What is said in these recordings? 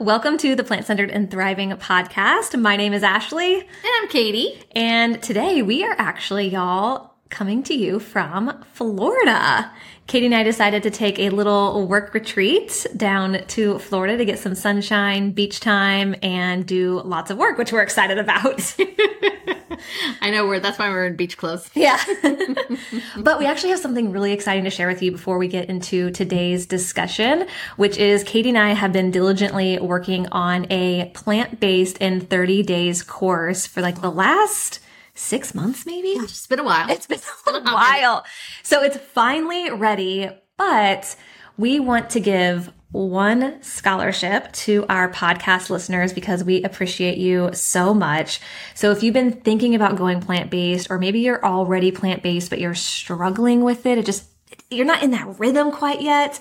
Welcome to the Plant Centered and Thriving podcast. My name is Ashley. And I'm Katie. And today we are actually, y'all, coming to you from Florida. Katie and I decided to take a little work retreat down to Florida to get some sunshine, beach time, and do lots of work, which we're excited about. I know we're that's why we're in beach clothes. Yeah. but we actually have something really exciting to share with you before we get into today's discussion, which is Katie and I have been diligently working on a plant-based in 30 days course for like the last six months, maybe. It's been a while. It's been a while. So it's finally ready, but we want to give one scholarship to our podcast listeners because we appreciate you so much. So if you've been thinking about going plant based, or maybe you're already plant based, but you're struggling with it, it just, you're not in that rhythm quite yet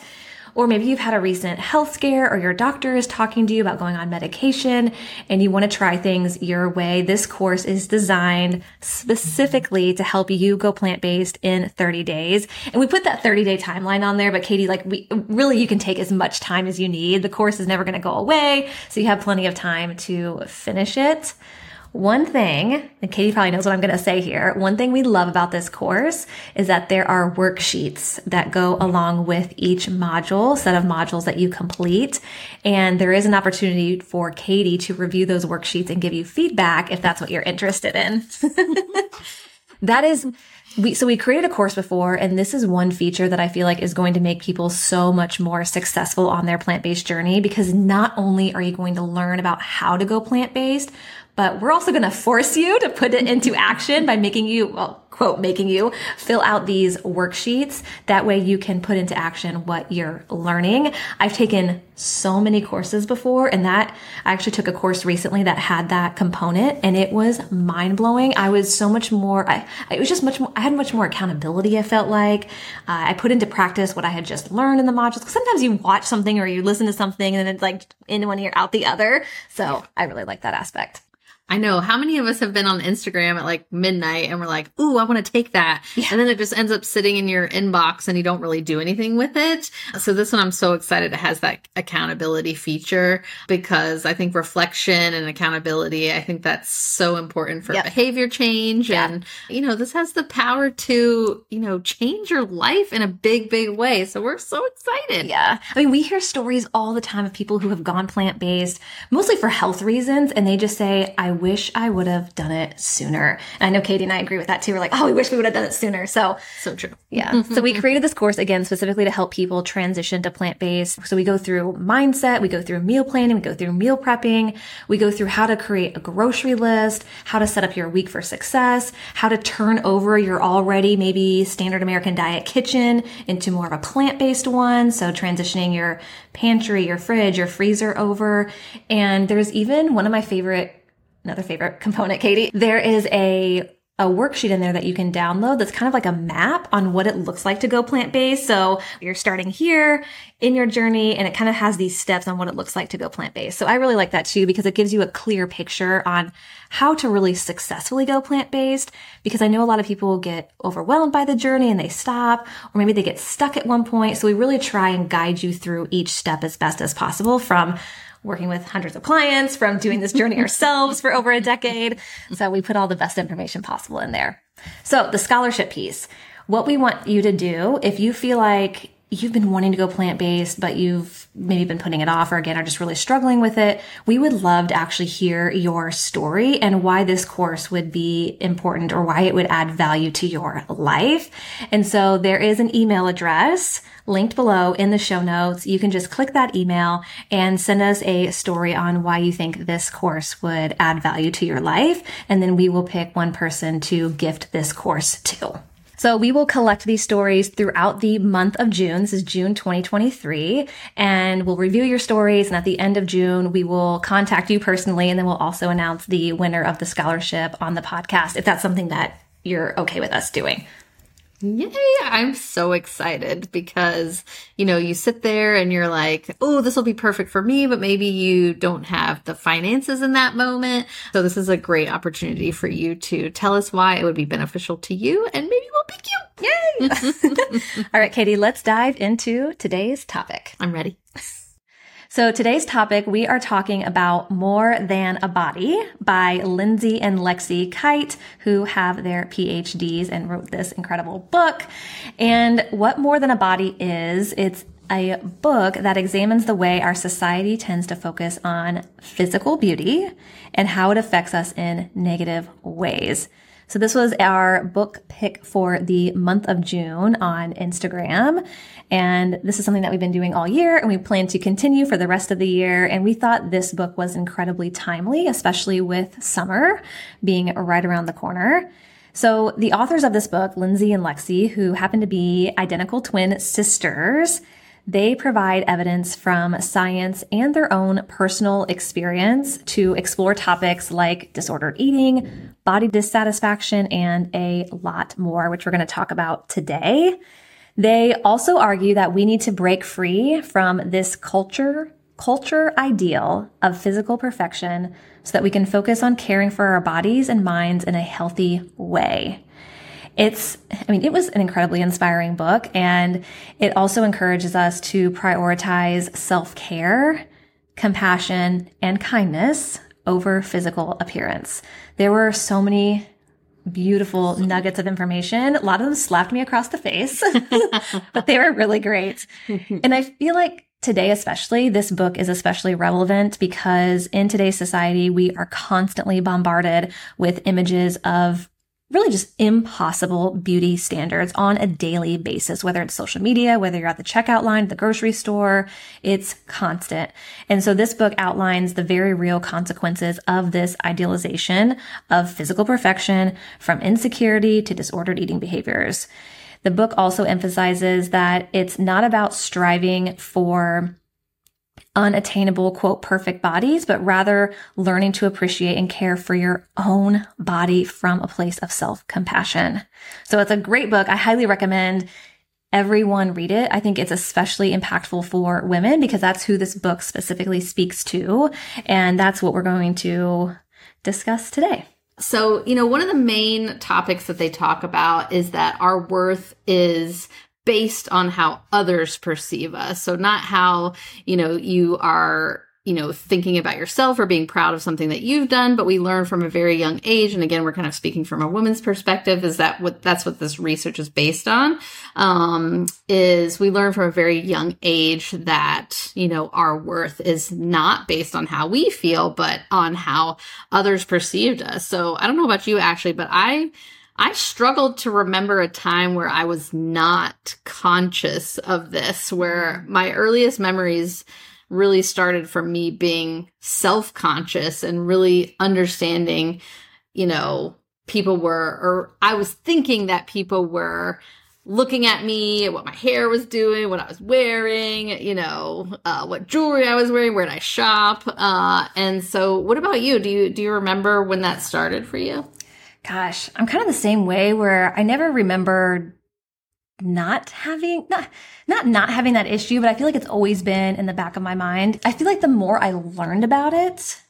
or maybe you've had a recent health scare or your doctor is talking to you about going on medication and you want to try things your way. This course is designed specifically to help you go plant based in 30 days. And we put that 30 day timeline on there, but Katie, like we really, you can take as much time as you need. The course is never going to go away. So you have plenty of time to finish it. One thing, and Katie probably knows what I'm going to say here. One thing we love about this course is that there are worksheets that go along with each module, set of modules that you complete. And there is an opportunity for Katie to review those worksheets and give you feedback if that's what you're interested in. that is we so we created a course before and this is one feature that I feel like is going to make people so much more successful on their plant-based journey because not only are you going to learn about how to go plant-based, but we're also going to force you to put it into action by making you, well, quote, making you fill out these worksheets. That way you can put into action what you're learning. I've taken so many courses before and that I actually took a course recently that had that component and it was mind blowing. I was so much more, I, it was just much more, I had much more accountability. I felt like uh, I put into practice what I had just learned in the modules. Sometimes you watch something or you listen to something and then it's like in one ear out the other. So I really like that aspect. I know how many of us have been on Instagram at like midnight and we're like, "Ooh, I want to take that," yeah. and then it just ends up sitting in your inbox and you don't really do anything with it. So this one, I'm so excited it has that accountability feature because I think reflection and accountability, I think that's so important for yep. behavior change, yeah. and you know, this has the power to you know change your life in a big, big way. So we're so excited. Yeah, I mean, we hear stories all the time of people who have gone plant based, mostly for health reasons, and they just say, "I." wish I would have done it sooner. And I know Katie and I agree with that too. We're like, oh, we wish we would have done it sooner. So, so true. Yeah. Mm-hmm. so we created this course again specifically to help people transition to plant based. So we go through mindset, we go through meal planning, we go through meal prepping, we go through how to create a grocery list, how to set up your week for success, how to turn over your already maybe standard American diet kitchen into more of a plant based one. So transitioning your pantry, your fridge, your freezer over. And there's even one of my favorite another favorite component, Katie. There is a a worksheet in there that you can download that's kind of like a map on what it looks like to go plant based. So you're starting here in your journey and it kind of has these steps on what it looks like to go plant based. So I really like that too because it gives you a clear picture on how to really successfully go plant based because I know a lot of people get overwhelmed by the journey and they stop or maybe they get stuck at one point. So we really try and guide you through each step as best as possible from working with hundreds of clients, from doing this journey ourselves for over a decade. So we put all the best information possible in there. So the scholarship piece, what we want you to do, if you feel like you've been wanting to go plant based, but you've maybe been putting it off or again are just really struggling with it, we would love to actually hear your story and why this course would be important or why it would add value to your life. And so there is an email address linked below in the show notes. You can just click that email and send us a story on why you think this course would add value to your life. And then we will pick one person to gift this course to. So we will collect these stories throughout the month of June. This is June 2023 and we'll review your stories. And at the end of June, we will contact you personally. And then we'll also announce the winner of the scholarship on the podcast if that's something that you're okay with us doing. Yay! I'm so excited because, you know, you sit there and you're like, oh, this will be perfect for me, but maybe you don't have the finances in that moment. So this is a great opportunity for you to tell us why it would be beneficial to you and maybe we'll pick you. Yay! All right, Katie, let's dive into today's topic. I'm ready. So today's topic, we are talking about More Than a Body by Lindsay and Lexie Kite, who have their PhDs and wrote this incredible book. And what More Than a Body is, it's a book that examines the way our society tends to focus on physical beauty and how it affects us in negative ways. So this was our book pick for the month of June on Instagram. And this is something that we've been doing all year and we plan to continue for the rest of the year. And we thought this book was incredibly timely, especially with summer being right around the corner. So the authors of this book, Lindsay and Lexie, who happen to be identical twin sisters, they provide evidence from science and their own personal experience to explore topics like disordered eating, body dissatisfaction, and a lot more, which we're going to talk about today. They also argue that we need to break free from this culture, culture ideal of physical perfection so that we can focus on caring for our bodies and minds in a healthy way. It's, I mean, it was an incredibly inspiring book and it also encourages us to prioritize self care, compassion, and kindness over physical appearance. There were so many beautiful nuggets of information. A lot of them slapped me across the face, but they were really great. and I feel like today, especially, this book is especially relevant because in today's society, we are constantly bombarded with images of really just impossible beauty standards on a daily basis, whether it's social media, whether you're at the checkout line the grocery store, it's constant. And so this book outlines the very real consequences of this idealization of physical perfection from insecurity to disordered eating behaviors. The book also emphasizes that it's not about striving for unattainable, quote, perfect bodies, but rather learning to appreciate and care for your own body from a place of self compassion. So it's a great book. I highly recommend everyone read it. I think it's especially impactful for women because that's who this book specifically speaks to. And that's what we're going to discuss today. So, you know, one of the main topics that they talk about is that our worth is based on how others perceive us. So not how, you know, you are you know, thinking about yourself or being proud of something that you've done, but we learn from a very young age. And again, we're kind of speaking from a woman's perspective is that what that's what this research is based on. Um, is we learn from a very young age that, you know, our worth is not based on how we feel, but on how others perceived us. So I don't know about you, actually, but I, I struggled to remember a time where I was not conscious of this, where mm. my earliest memories really started from me being self conscious and really understanding, you know, people were, or I was thinking that people were looking at me, what my hair was doing, what I was wearing, you know, uh, what jewelry I was wearing, where did I shop. Uh, and so what about you? Do you, do you remember when that started for you? Gosh, I'm kind of the same way where I never remember not having not not not having that issue, but I feel like it's always been in the back of my mind. I feel like the more I learned about it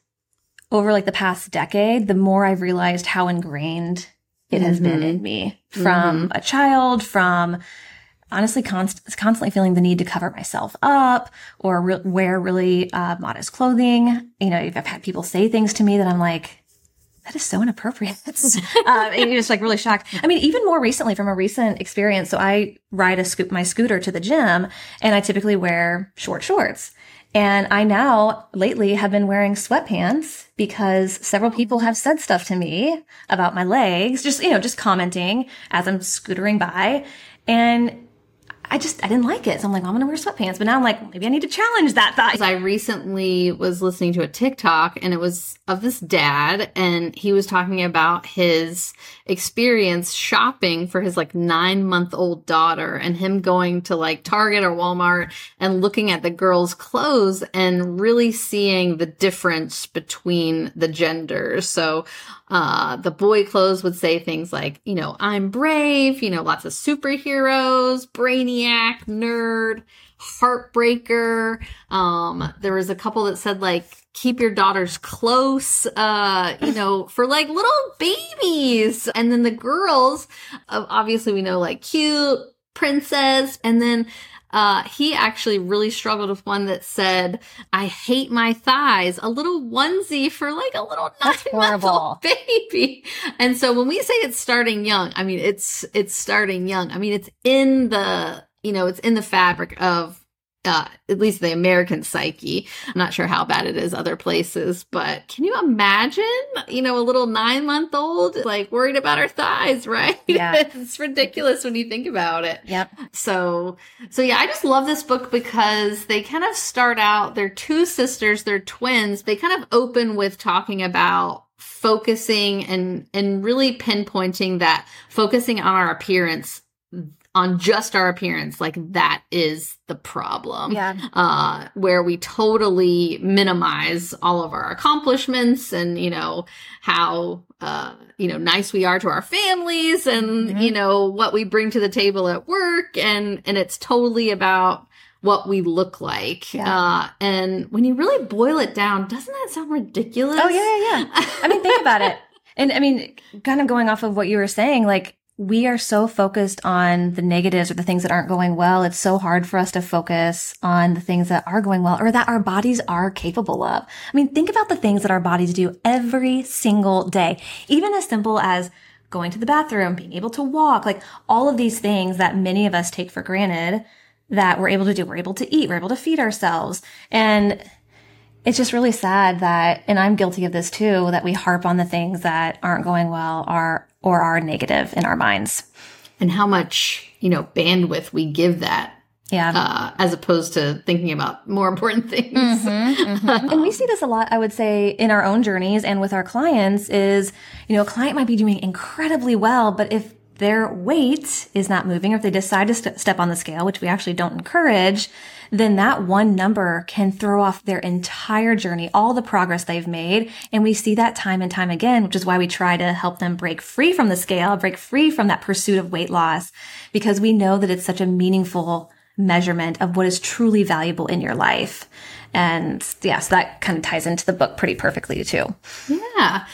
over like the past decade, the more I've realized how ingrained it has mm-hmm. been in me from mm-hmm. a child, from honestly const- constantly feeling the need to cover myself up or re- wear really uh, modest clothing. You know, if I've had people say things to me that I'm like, that is so inappropriate. uh, and you're just like really shocked. I mean, even more recently from a recent experience. So I ride a scoop, my scooter to the gym and I typically wear short shorts. And I now lately have been wearing sweatpants because several people have said stuff to me about my legs, just, you know, just commenting as I'm scootering by. And I just I didn't like it. So I'm like, well, I'm gonna wear sweatpants. But now I'm like, maybe I need to challenge that thought. I recently was listening to a TikTok and it was of this dad and he was talking about his experience shopping for his like nine month old daughter and him going to like Target or Walmart and looking at the girl's clothes and really seeing the difference between the genders. So uh, the boy clothes would say things like, you know, I'm brave, you know, lots of superheroes, brainiac, nerd, heartbreaker. Um, there was a couple that said like, keep your daughters close, uh, you know, for like little babies. And then the girls, obviously we know like cute, princess, and then uh, he actually really struggled with one that said, I hate my thighs, a little onesie for like a little nine month old baby. And so when we say it's starting young, I mean, it's, it's starting young. I mean, it's in the, you know, it's in the fabric of uh, at least the American psyche. I'm not sure how bad it is other places, but can you imagine, you know, a little nine month old like worried about her thighs, right? Yeah. it's ridiculous when you think about it. Yep. So, so yeah, I just love this book because they kind of start out, they're two sisters, they're twins. They kind of open with talking about focusing and, and really pinpointing that focusing on our appearance on just our appearance like that is the problem yeah uh where we totally minimize all of our accomplishments and you know how uh you know nice we are to our families and mm-hmm. you know what we bring to the table at work and and it's totally about what we look like yeah. uh and when you really boil it down doesn't that sound ridiculous oh yeah yeah, yeah. i mean think about it and i mean kind of going off of what you were saying like we are so focused on the negatives or the things that aren't going well. It's so hard for us to focus on the things that are going well or that our bodies are capable of. I mean, think about the things that our bodies do every single day, even as simple as going to the bathroom, being able to walk, like all of these things that many of us take for granted that we're able to do. We're able to eat. We're able to feed ourselves. And it's just really sad that, and I'm guilty of this too, that we harp on the things that aren't going well are or are negative in our minds. And how much, you know, bandwidth we give that. Yeah. Uh, as opposed to thinking about more important things. Mm-hmm, mm-hmm. and we see this a lot, I would say, in our own journeys and with our clients is, you know, a client might be doing incredibly well, but if their weight is not moving, or if they decide to st- step on the scale, which we actually don't encourage, then that one number can throw off their entire journey, all the progress they've made. And we see that time and time again, which is why we try to help them break free from the scale, break free from that pursuit of weight loss, because we know that it's such a meaningful measurement of what is truly valuable in your life. And yeah, so that kind of ties into the book pretty perfectly too. Yeah.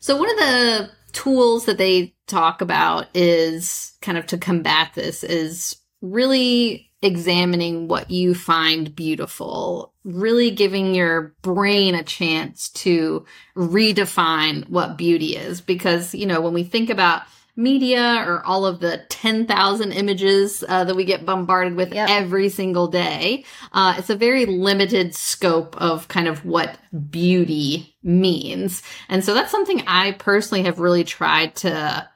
So one of the tools that they talk about is kind of to combat this is really examining what you find beautiful, really giving your brain a chance to redefine what beauty is. Because, you know, when we think about media or all of the 10,000 images uh, that we get bombarded with yep. every single day, uh, it's a very limited scope of kind of what beauty means. And so that's something I personally have really tried to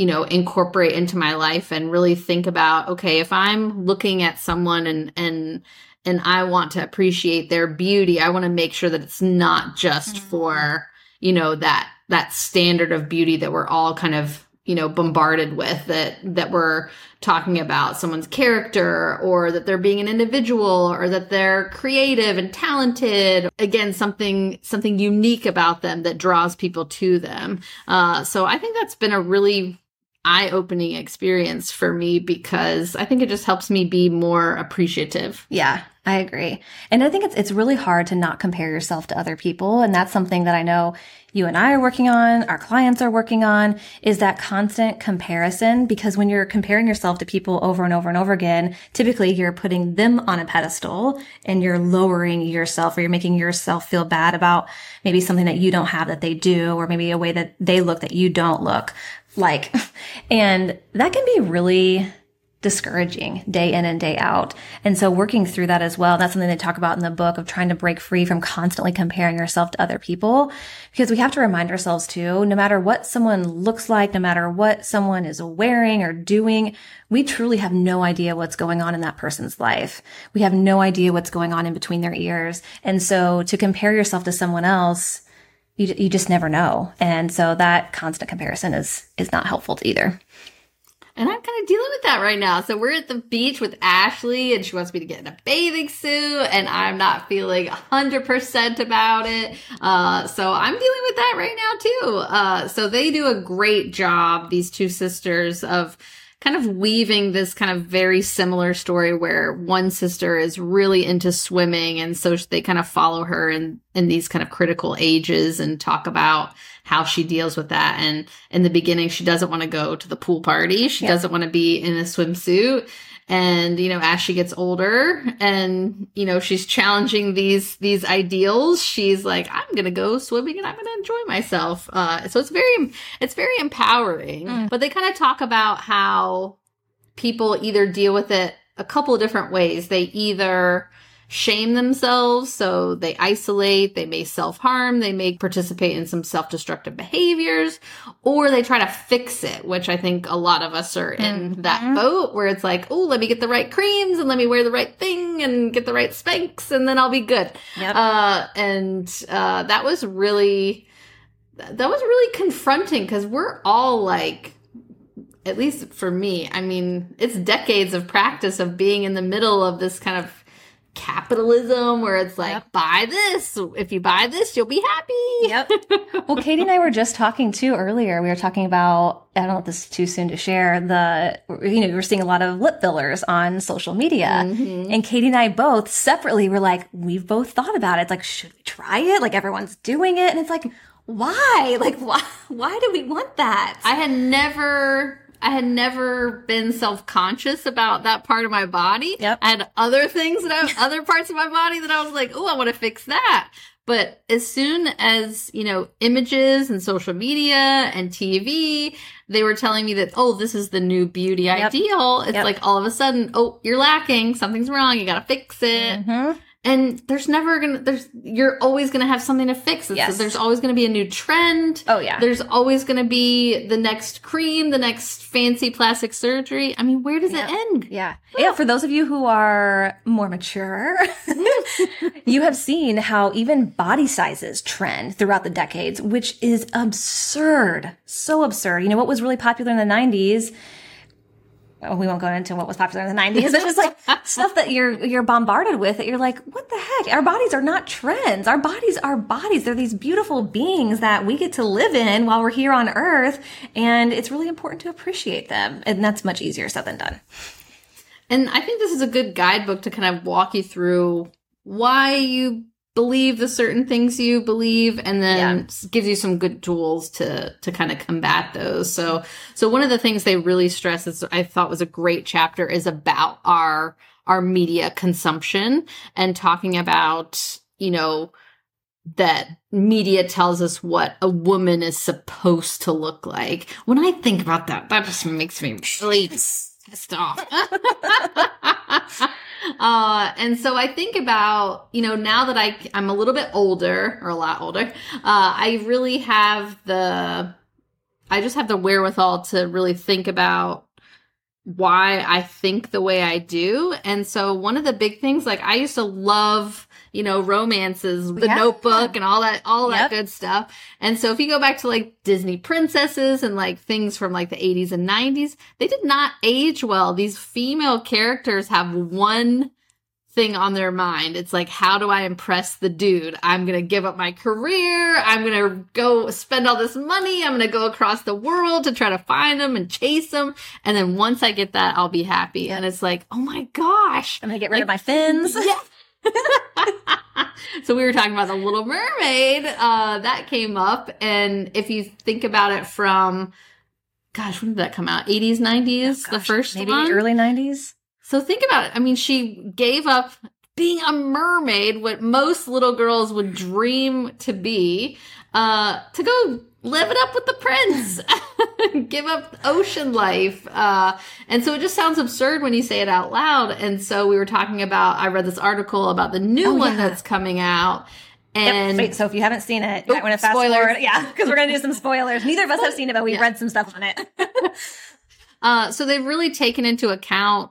you know, incorporate into my life and really think about, okay, if I'm looking at someone and, and, and I want to appreciate their beauty, I want to make sure that it's not just mm-hmm. for, you know, that, that standard of beauty that we're all kind of, you know, bombarded with that, that we're talking about someone's character or that they're being an individual or that they're creative and talented. Again, something, something unique about them that draws people to them. Uh, so I think that's been a really eye opening experience for me because I think it just helps me be more appreciative. Yeah, I agree. And I think it's it's really hard to not compare yourself to other people and that's something that I know you and I are working on, our clients are working on is that constant comparison because when you're comparing yourself to people over and over and over again, typically you're putting them on a pedestal and you're lowering yourself or you're making yourself feel bad about maybe something that you don't have that they do or maybe a way that they look that you don't look like. And that can be really discouraging day in and day out. And so working through that as well, that's something they talk about in the book of trying to break free from constantly comparing yourself to other people. Because we have to remind ourselves too, no matter what someone looks like, no matter what someone is wearing or doing, we truly have no idea what's going on in that person's life. We have no idea what's going on in between their ears. And so to compare yourself to someone else, you, you just never know. And so that constant comparison is, is not helpful to either. And I'm kind of dealing with that right now. So we're at the beach with Ashley and she wants me to get in a bathing suit and I'm not feeling 100% about it. Uh, so I'm dealing with that right now too. Uh, so they do a great job, these two sisters, of kind of weaving this kind of very similar story where one sister is really into swimming and so they kind of follow her in in these kind of critical ages and talk about how she deals with that. And in the beginning she doesn't want to go to the pool party. She yeah. doesn't want to be in a swimsuit and you know as she gets older and you know she's challenging these these ideals she's like i'm gonna go swimming and i'm gonna enjoy myself. Uh, so it's very it's very empowering. Mm. but they kind of talk about how people either deal with it a couple of different ways. They either shame themselves. So they isolate, they may self harm, they may participate in some self destructive behaviors, or they try to fix it, which I think a lot of us are in mm-hmm. that boat where it's like, oh, let me get the right creams and let me wear the right thing and get the right Spanx and then I'll be good. Yep. Uh, and uh, that was really, that was really confronting because we're all like, at least for me, I mean, it's decades of practice of being in the middle of this kind of capitalism where it's like yep. buy this. If you buy this you'll be happy. Yep. Well katie and i were just talking too earlier. We were talking about i don't know if this is too soon to share the you know we were seeing a lot of lip fillers on social media. Mm-hmm. and katie and i both separately were like we've both thought about it. It's like should we try it? Like everyone's doing it. And it's like why? Like why why do we want that? I had never I had never been self conscious about that part of my body. Yep. I had other things that I, other parts of my body that I was like, oh, I want to fix that. But as soon as, you know, images and social media and TV, they were telling me that, oh, this is the new beauty yep. ideal. It's yep. like all of a sudden, oh, you're lacking. Something's wrong. You got to fix it. Mm-hmm and there's never gonna there's you're always gonna have something to fix. Yes. there's always gonna be a new trend. Oh yeah. There's always gonna be the next cream the next fancy plastic surgery. I mean where does yeah. it end? Yeah. Yeah for those of you who are more mature you have seen how even body sizes trend throughout the decades which is absurd. So absurd. You know what was really popular in the 90s oh, we won't go into what was popular in the 90s. It's just like stuff that you're you're bombarded with that you're like, what the heck? Our bodies are not trends. Our bodies are bodies. They're these beautiful beings that we get to live in while we're here on earth. And it's really important to appreciate them. And that's much easier said than done. And I think this is a good guidebook to kind of walk you through why you believe the certain things you believe and then yeah. gives you some good tools to to kind of combat those. So so one of the things they really stress is i thought was a great chapter is about our our media consumption and talking about you know that media tells us what a woman is supposed to look like. When i think about that that just makes me really pissed off Uh, and so I think about, you know, now that I, I'm a little bit older or a lot older, uh, I really have the, I just have the wherewithal to really think about why I think the way I do. And so one of the big things, like I used to love, you know, romances, the yeah. notebook and all that, all yep. that good stuff. And so if you go back to like Disney princesses and like things from like the 80s and 90s, they did not age well. These female characters have one thing on their mind. It's like, how do I impress the dude? I'm going to give up my career. I'm going to go spend all this money. I'm going to go across the world to try to find him and chase him. And then once I get that, I'll be happy. And it's like, oh my gosh. I'm going to get rid like, of my fins. Yeah. so we were talking about the Little Mermaid. Uh, that came up. And if you think about it from, gosh, when did that come out? 80s, 90s? Oh, gosh, the first maybe one? early 90s? So think about it. I mean, she gave up being a mermaid, what most little girls would dream to be, uh, to go live it up with the prince. Give up ocean life. Uh, and so it just sounds absurd when you say it out loud. And so we were talking about, I read this article about the new Oh, one yeah. that's coming out. And Wait, so if you haven't seen it, you might want to fast spoilers. forward. Yeah, because we're gonna do some spoilers. Neither of us have seen it, but we Yeah. read some stuff on it. Uh, so they've really taken into account,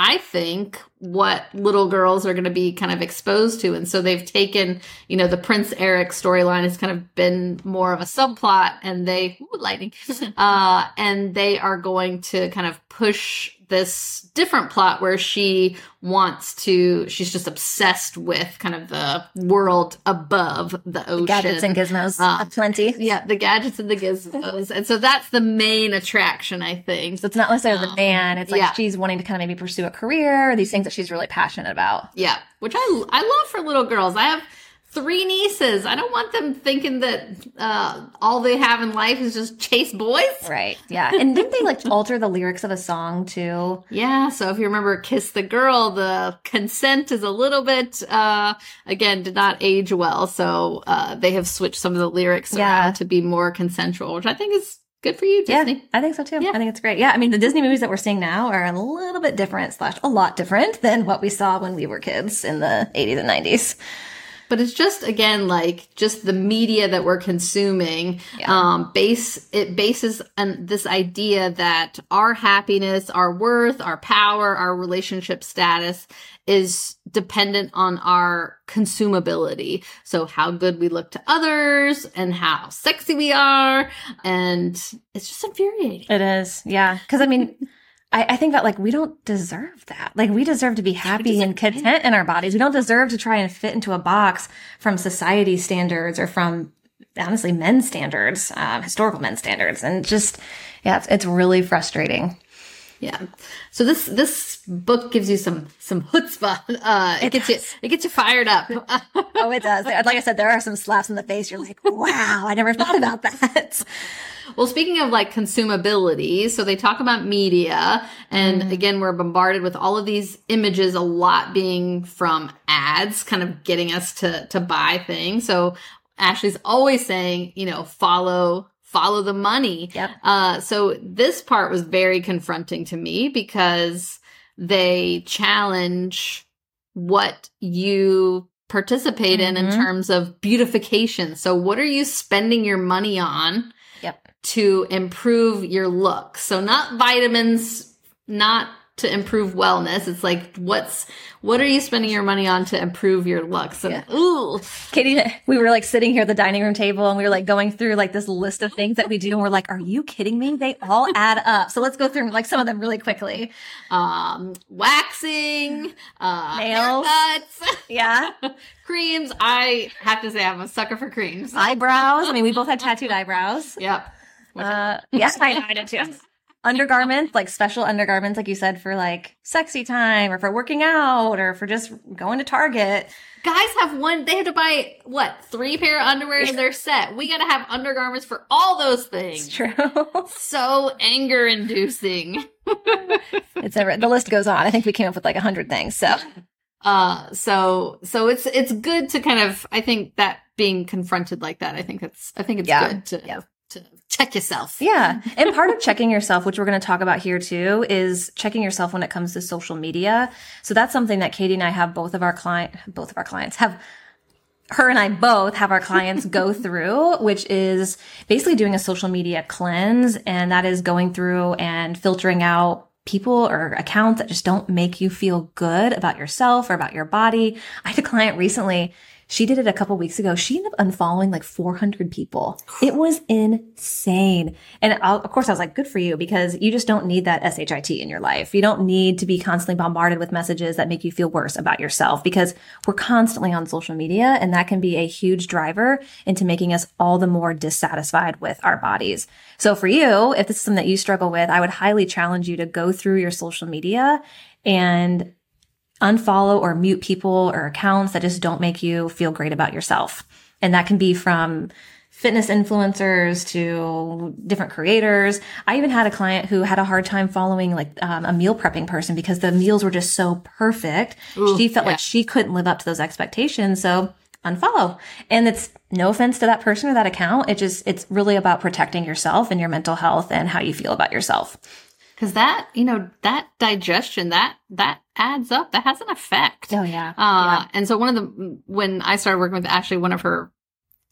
I think, what little girls are going to be kind of exposed to. And so they've taken, you know, the Prince Eric storyline has kind of been more of a subplot and they, ooh, lightning, uh, and they are going to kind of push this different plot where she wants to, she's just obsessed with kind of the world above the ocean. Gadgets and gizmos, Uh, plenty. yeah, the gadgets and the gizmos. and so that's the main attraction, I think. So it's not necessarily the Um, man. It's like yeah. she's wanting to kind of maybe pursue a career or these things that she's really passionate about. Yeah, which I I love for little girls. I have three nieces. I don't want them thinking that uh, all they have in life is just chase boys. Right. Yeah. And didn't they like alter the lyrics of a song too? Yeah, so if you remember Kiss the Girl, the consent is a little bit, uh, again, did not age well. So uh, they have switched some of the lyrics Yeah. around to be more consensual, which I think is good for you, Yeah, I think so too. Yeah. I think it's great. Yeah, I mean the Disney movies that we're seeing now are a little bit different slash a lot different than what we saw when we were kids in the 80s and 90s. But it's just again like just the media that we're consuming. Yeah. Um, base it bases on this idea that our happiness, our worth, our power, our relationship status is dependent on our consumability. So how good we look to others and how sexy we are, and it's just infuriating. It is. Yeah. Cause I mean, I, I think that like we don't deserve that. Like we deserve to be happy and content in our bodies. We don't deserve to try and fit into a box from society standards or from honestly men's standards, um, historical men's standards. And just, yeah, it's, it's really frustrating. Yeah. So this this book gives you some some chutzpah. Uh, it, It gets you it gets you fired up. Oh, it does. Like I said, there are some slaps in the face. You're like, wow, I never thought about that. Well, speaking of like consumability, so they talk about media, and again, we're bombarded with all of these images, a lot being from ads, kind of getting us to to buy things. So Ashley's always saying, you know, follow follow the money. Yep. Uh, so this part was very confronting to me because they challenge what you participate in in Mhm. terms of beautification. So what are you spending your money on? Yep. to improve your look. So not vitamins, not to improve wellness. It's like what's what are you spending your money on to improve your looks? And Yeah. ooh, Katie, we were like sitting here at the dining room table and we were like going through like this list of things that we do. And we're like, are you kidding me? They all add up. So let's go through like some of them really quickly. um, waxing, uh, Nails. haircuts, Yeah. creams. I have to say, I'm a sucker for creams. Eyebrows. I mean, we both had tattooed eyebrows. yep. Uh, yeah, I I did too. Undergarments, like special undergarments, like you said, for like sexy time or for working out or for just going to Target. Guys have one. They have to buy what three pair of underwear in their set. We got to have undergarments for all those things. It's true. so anger inducing. it's ever, the list goes on. I think we came up with like a hundred things. So Uh so so it's it's good to kind of I think that being confronted like that, I think it's I think it's Yeah. good to Yeah. To check yourself. Yeah. And part of checking yourself, which we're going to talk about here too, is checking yourself when it comes to social media. So that's something that Katie and I have both of our client, both of our clients have her and I both have our clients go through, which is basically doing a social media cleanse. And that is going through and filtering out people or accounts that just don't make you feel good about yourself or about your body. I had a client recently. She did it a couple weeks ago. She ended up unfollowing like 400 people. It was insane. And I- of course I was like, good for you because you just don't need that SHIT in your life. You don't need to be constantly bombarded with messages that make you feel worse about yourself because we're constantly on social media and that can be a huge driver into making us all the more dissatisfied with our bodies. So for you, if this is something that you struggle with, I would highly challenge you to go through your social media and unfollow or mute people or accounts that just don't make you feel great about yourself. And that can be from fitness influencers to different creators. I even had a client who had a hard time following like um, a meal prepping person because the meals were just so perfect. Ooh, she felt yeah. like she couldn't live up to those expectations. So unfollow. And it's no offense to that person or that account. It just, it's really about protecting yourself and your mental health and how you feel about yourself. Cause that, you know, that digestion, that, that adds up. That has an effect. Oh, yeah. Uh, and so one of the, when I started working with Ashley, one of her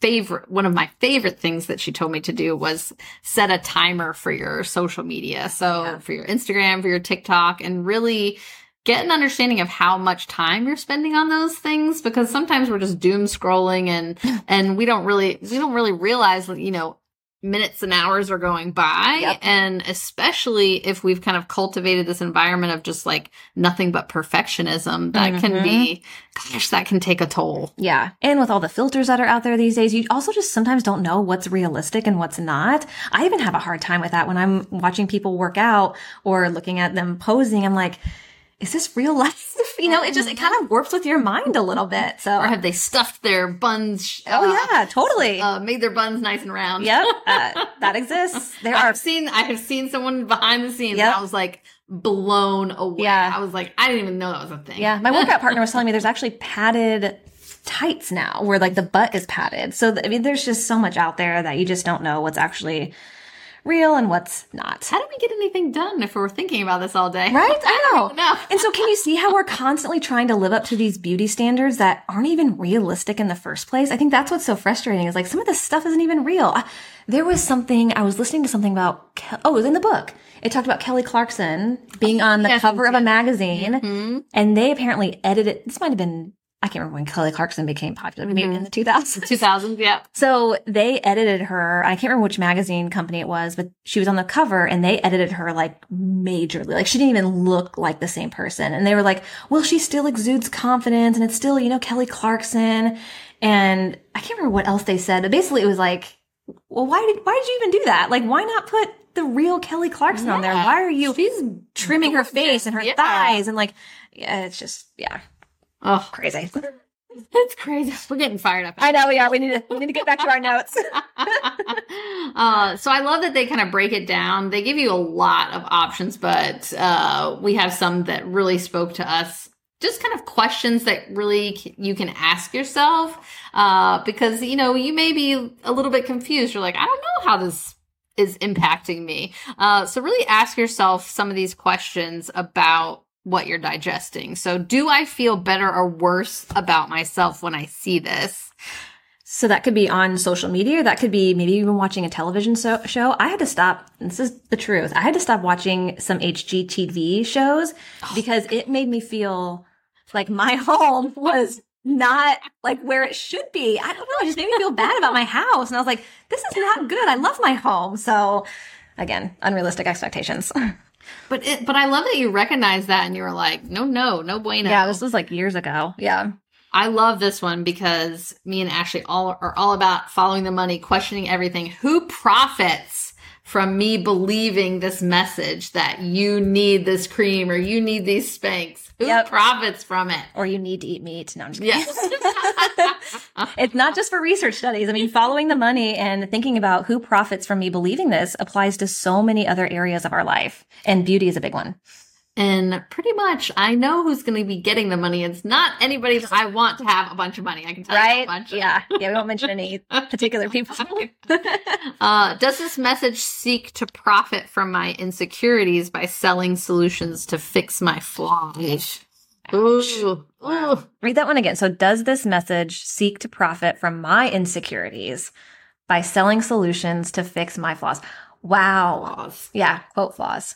favorite, one of my favorite things that she told me to do was set a timer for your social media. So Yeah. for your Instagram, for your TikTok, and really get an understanding of how much time you're spending on those things because sometimes we're just doom scrolling and, and we don't really, we don't really realize that, you know, minutes and hours are going by. Yep. And especially if we've kind of cultivated this environment of just like nothing but perfectionism, that can Mhm. be, gosh, that can take a toll. Yeah. And with all the filters that are out there these days, you also just sometimes don't know what's realistic and what's not. I even have a hard time with that when I'm watching people work out or looking at them posing. I'm like, is this real life? You know, it just, it kind of warps with your mind a little bit. So, Or have they stuffed their buns? oh uh, yeah, totally. Uh, made their buns nice and round. yep. Uh, that exists. There are I've seen I have seen someone behind the scenes Yep. and I was like blown away. Yeah. I was like, I didn't even know that was a thing. Yeah, my workout partner was telling me there's actually padded tights now where like the butt is padded. So I mean, there's just so much out there that you just don't know what's actually real and what's not. How do we get anything done if we're thinking about this all day? Right? I know. No. And so can you see how we're constantly trying to live up to these beauty standards that aren't even realistic in the first place? I think that's what's so frustrating is like some of this stuff isn't even real. I- There was something, I was listening to something about, Ke- oh, it was in the book. It talked about Kelly Clarkson being on the Yes, cover of a yes. magazine Mhm. and they apparently edited, this might have been, I can't remember when Kelly Clarkson became popular, maybe in the 2000s. 2000s, yeah. So they edited her. I can't remember which magazine company it was, but she was on the cover and they edited her like majorly. Like she didn't even look like the same person. And they were like, well, she still exudes confidence and it's still, you know, Kelly Clarkson. And I can't remember what else they said, but basically it was like, well, why did, why did you even do that? Like, why not put the real Kelly Clarkson on there? Why are you She's trimming her face and her Yeah. thighs and like, yeah, it's just, yeah, Oh, crazy. it's crazy. We're getting fired up. I know we are. We need to, we need to get back to our notes. uh, so I love that they kind of break it down. They give you a lot of options, but uh, we have some that really spoke to us. Just kind of questions that really c- you can ask yourself uh, because you know you may be a little bit confused. You're like, I don't know how this is impacting me. Uh, so really ask yourself some of these questions about what you're digesting. So do I feel better or worse about myself when I see this? So that could be on social media. That could be maybe even watching a television so- show. I had to stop. This is the truth. I had to stop watching some HGTV shows oh. because it made me feel like my home was not like where it should be. I don't know. It just made me feel bad about my house. And I was like, this is not good. I love my home. So again, unrealistic expectations. But it, but I love that you recognize that and you were like, no, no, no bueno. Yeah, this was like years ago. Yeah. I love this one because me and Ashley all are all about following the money, questioning everything. Who profits from me believing this message that you need this cream or you need these Spanx? Who Yep. profits from it? Or you need to eat meat. No, I'm just kidding. Yes. It's not just for research studies. I mean, following the money and thinking about who profits from me believing this applies to so many other areas of our life. And beauty is a big one. and pretty much, I know who's going to be getting the money. It's not anybody that I want to have a bunch of money. I can tell you Right? that much. Yeah. Yeah. We won't mention any particular people. Uh, does this message seek to profit from my insecurities by selling solutions to fix my flaws? Ooh, ooh. Read that one again. So, does this message seek to profit from my insecurities by selling solutions to fix my flaws? Wow. Flaws. Yeah. Quote flaws.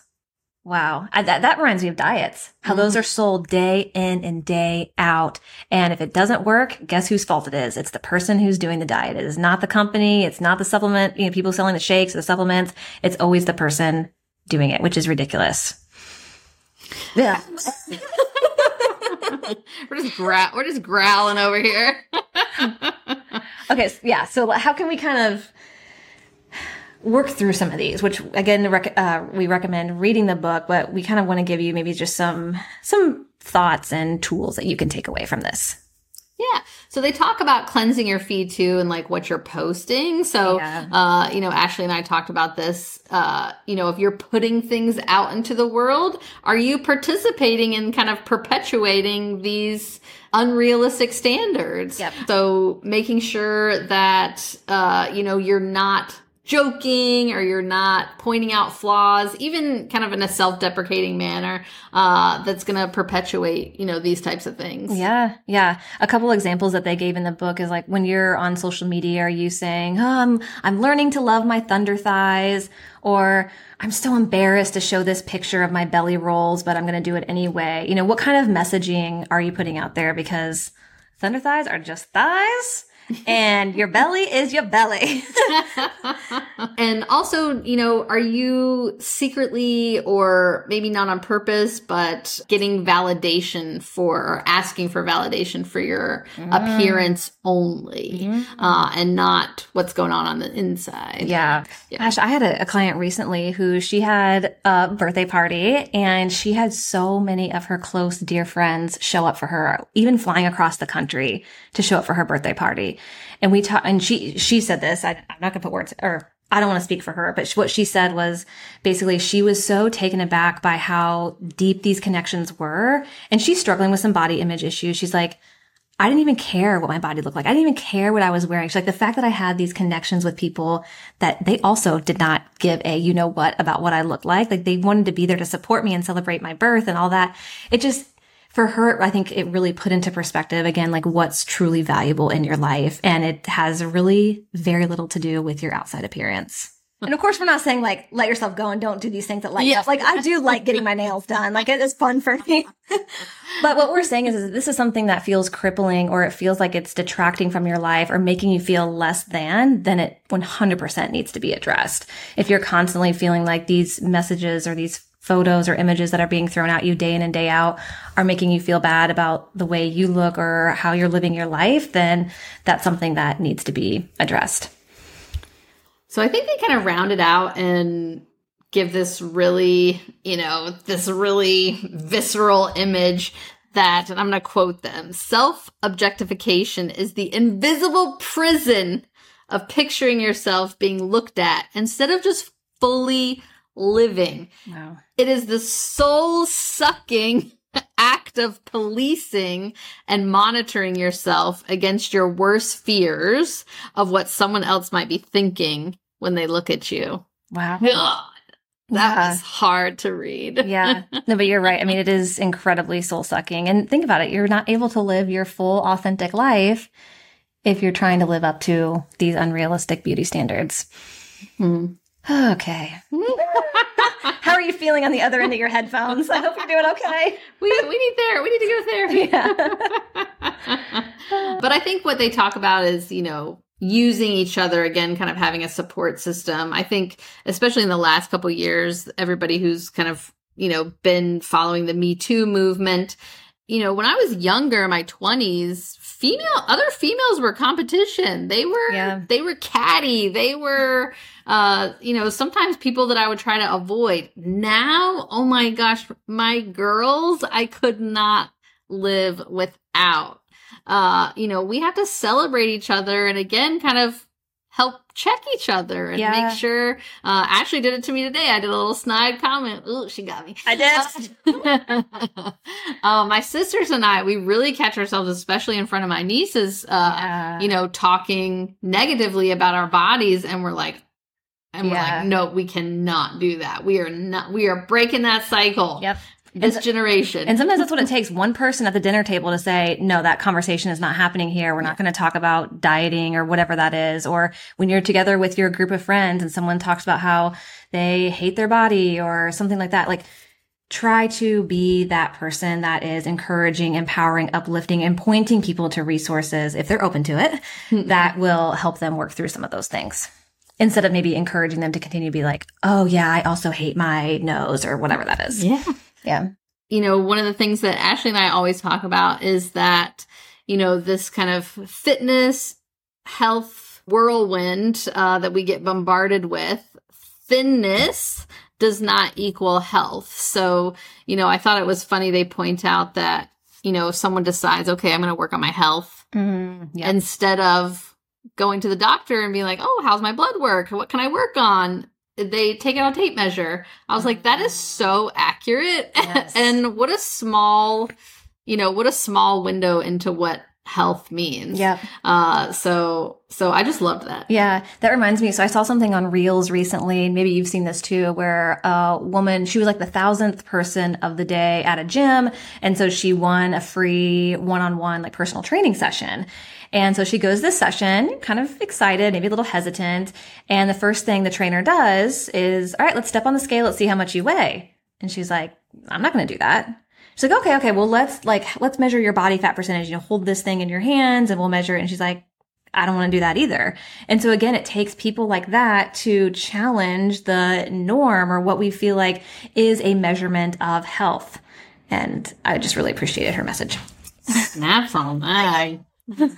Wow. I, that, that reminds me of diets, how those mm-hmm. are sold day in and day out. And if it doesn't work, guess whose fault it is? It's the person who's doing the diet. It is not the company. It's not the supplement, you know, people selling the shakes or the supplements. It's always the person doing it, which is ridiculous. Yeah. we're just grow- we're just growling over here. Okay, so, yeah. So how can we kind of work through some of these? Which again, rec- uh, we recommend reading the book, but we kind of want to give you maybe just some some thoughts and tools that you can take away from this. Yeah. So they talk about cleansing your feed too and like what you're posting. So, Yeah. uh, you know, Ashley and I talked about this. Uh, you know, if you're putting things out into the world, are you participating in kind of perpetuating these unrealistic standards? Yep. So making sure that, uh, you know, you're not joking or you're not pointing out flaws, even kind of in a self-deprecating manner, uh, that's going to perpetuate, you know, these types of things. Yeah, yeah. A couple examples that they gave in the book is like when you're on social media, are you saying, oh, I'm, I'm learning to love my thunder thighs, or I'm so embarrassed to show this picture of my belly rolls, but I'm going to do it anyway. You know, what kind of messaging are you putting out there? Because thunder thighs are just thighs. And your belly is your belly. and also, you know, are you secretly or maybe not on purpose, but getting validation for or asking for validation for your appearance only uh, and not what's going on on the inside? Yeah. Yeah. Gosh, I had a, a client recently who she had a birthday party and she had so many of her close, dear friends show up for her, even flying across the country to show up for her birthday party. And we talked, and she, she said this, I, I'm not gonna put words, or I don't want to speak for her, but what she said was basically she was so taken aback by how deep these connections were. And she's struggling with some body image issues. She's like, I didn't even care what my body looked like. I didn't even care what I was wearing. She's like the fact that I had these connections with people that they also did not give a you know what about what I looked like. Like they wanted to be there to support me and celebrate my birth and all that. It just for her, I think it really put into perspective again, like what's truly valuable in your life. And it has really very little to do with your outside appearance. And of course, we're not saying like let yourself go and don't do these things that light Yeah. up. Like I do like getting my nails done. Like it is fun for me. but what we're saying is, is this is something that feels crippling or it feels like it's detracting from your life or making you feel less than, then it 100% needs to be addressed. If you're constantly feeling like these messages or these photos or images that are being thrown at you day in and day out are making you feel bad about the way you look or how you're living your life, then that's something that needs to be addressed. So I think they kind of round it out and give this really, you know, this really visceral image that, and I'm going to quote them self objectification is the invisible prison of picturing yourself being looked at instead of just fully living. Wow. It is the soul sucking act of policing and monitoring yourself against your worst fears of what someone else might be thinking when they look at you. Wow. God, that Yeah. was hard to read. yeah. No, but you're right. I mean, it is incredibly soul sucking. And think about it. You're not able to live your full authentic life if you're trying to live up to these unrealistic beauty standards. Hmm. Okay. How are you feeling on the other end of your headphones? I hope you're doing okay. we, we need there. We need to go therapy. Yeah. but I think what they talk about is, you know, using each other again, kind of having a support system. I think, especially in the last couple years, everybody who's kind of, you know, been following the Me Too movement, you know, when I was younger, in my twenties, female, other females were competition. They were, Yeah. they were catty. They were, uh, you know, sometimes people that I would try to avoid. Now, oh my gosh, my girls, I could not live without. Uh, you know, we have to celebrate each other and again, kind of help check each other and Yeah. make sure. Uh, Ashley did it to me today. I did a little snide comment. Ooh, she got me. I did. uh, my sisters and I, we really catch ourselves, especially in front of my nieces, uh, Yeah. you know, talking negatively about our bodies, and we're like, and we're like, no, we cannot do that. We are not. We are breaking that cycle. Yep. This And- generation. And sometimes that's what it takes one person at the dinner table to say, no, that conversation is not happening here. We're not going to talk about dieting or whatever that is. Or when you're together with your group of friends and someone talks about how they hate their body or something like that, like try to be that person that is encouraging, empowering, uplifting, and pointing people to resources if they're open to it hmm. that will help them work through some of those things. Instead of maybe encouraging them to continue to be like, oh yeah, I also hate my nose or whatever that is. yeah. Yeah. you know, one of the things that Ashley and I always talk about is that, you know, this kind of fitness, health whirlwind uh, that we get bombarded with, thinness does not equal health. So, you know, I thought it was funny they point out that you know, if someone decides, okay, I'm going to work on my health Mm, yeah. instead of going to the doctor and being like, oh, how's my blood work? What can I work on? They take it on tape measure. I was like, that is so accurate. Yes. and what a small, you know, what a small window into what health means. yeah. Uh, so, so I just loved that. Yeah, that reminds me. So I saw something on Reels recently, and maybe you've seen this too, where a woman, she was like the thousandth person of the day at a gym. And so she won a free one-on-one like personal training session. And so she goes this session, kind of excited, maybe a little hesitant. And the first thing the trainer does is, all right, let's step on the scale. Let's see how much you weigh. And she's like, I'm not going to do that. She's like, okay, okay, well, let's like, let's measure your body fat percentage. You know, hold this thing in your hands and we'll measure it. And she's like, I don't want to do that either. And so again, it takes people like that to challenge the norm or what we feel like is a measurement of health. And I just really appreciated her message. Snaps all night.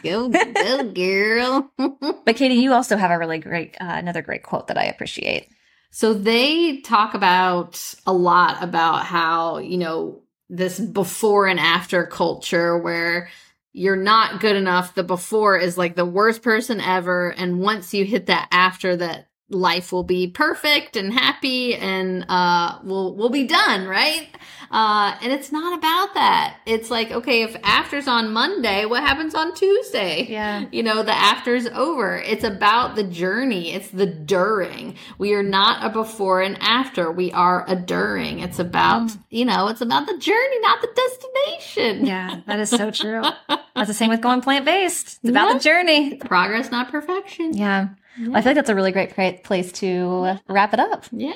Go, go, girl. But Katie, you also have a really great, uh, another great quote that I appreciate. So they talk about a lot about how, you know, this before and after culture where you're not good enough. The before is like the worst person ever. And once you hit that after that life will be perfect and happy and uh we'll we'll be done, right? Uh and it's not about that. It's like, okay, if after's on Monday, what happens on Tuesday? Yeah. You know, the after's over. It's about the journey. It's the during. We are not a before and after. We are a during. It's about, you know, it's about the journey, not the destination. Yeah, that is so true. That's the same with going plant based. It's about Yeah. the journey. Progress, not perfection. Yeah. Well, I feel like that's a really great place to wrap it up. Yeah.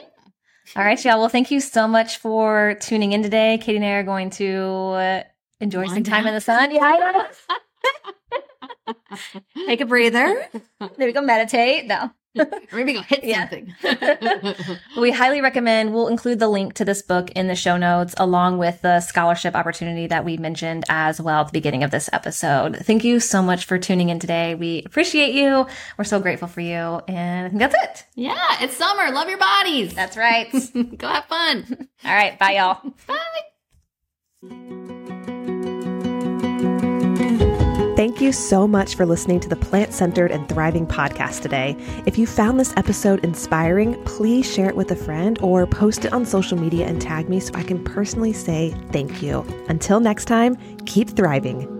All right, y'all. Well, thank you so much for tuning in today. Katie and I are going to uh, enjoy some time in the sun. Yeah, I know. Take a breather. There we go. Meditate. No. Or maybe go hit Yeah. something. We highly recommend, we'll include the link to this book in the show notes along with the scholarship opportunity that we mentioned as well at the beginning of this episode. Thank you so much for tuning in today. We appreciate you. We're so grateful for you. And I think that's it. yeah, it's summer. Love your bodies. That's right. go have fun. All right. Bye, y'all. Bye. Thank you so much for listening to the Plant Centered and Thriving podcast today. If you found this episode inspiring, please share it with a friend or post it on social media and tag me so I can personally say thank you. Until next time, keep thriving.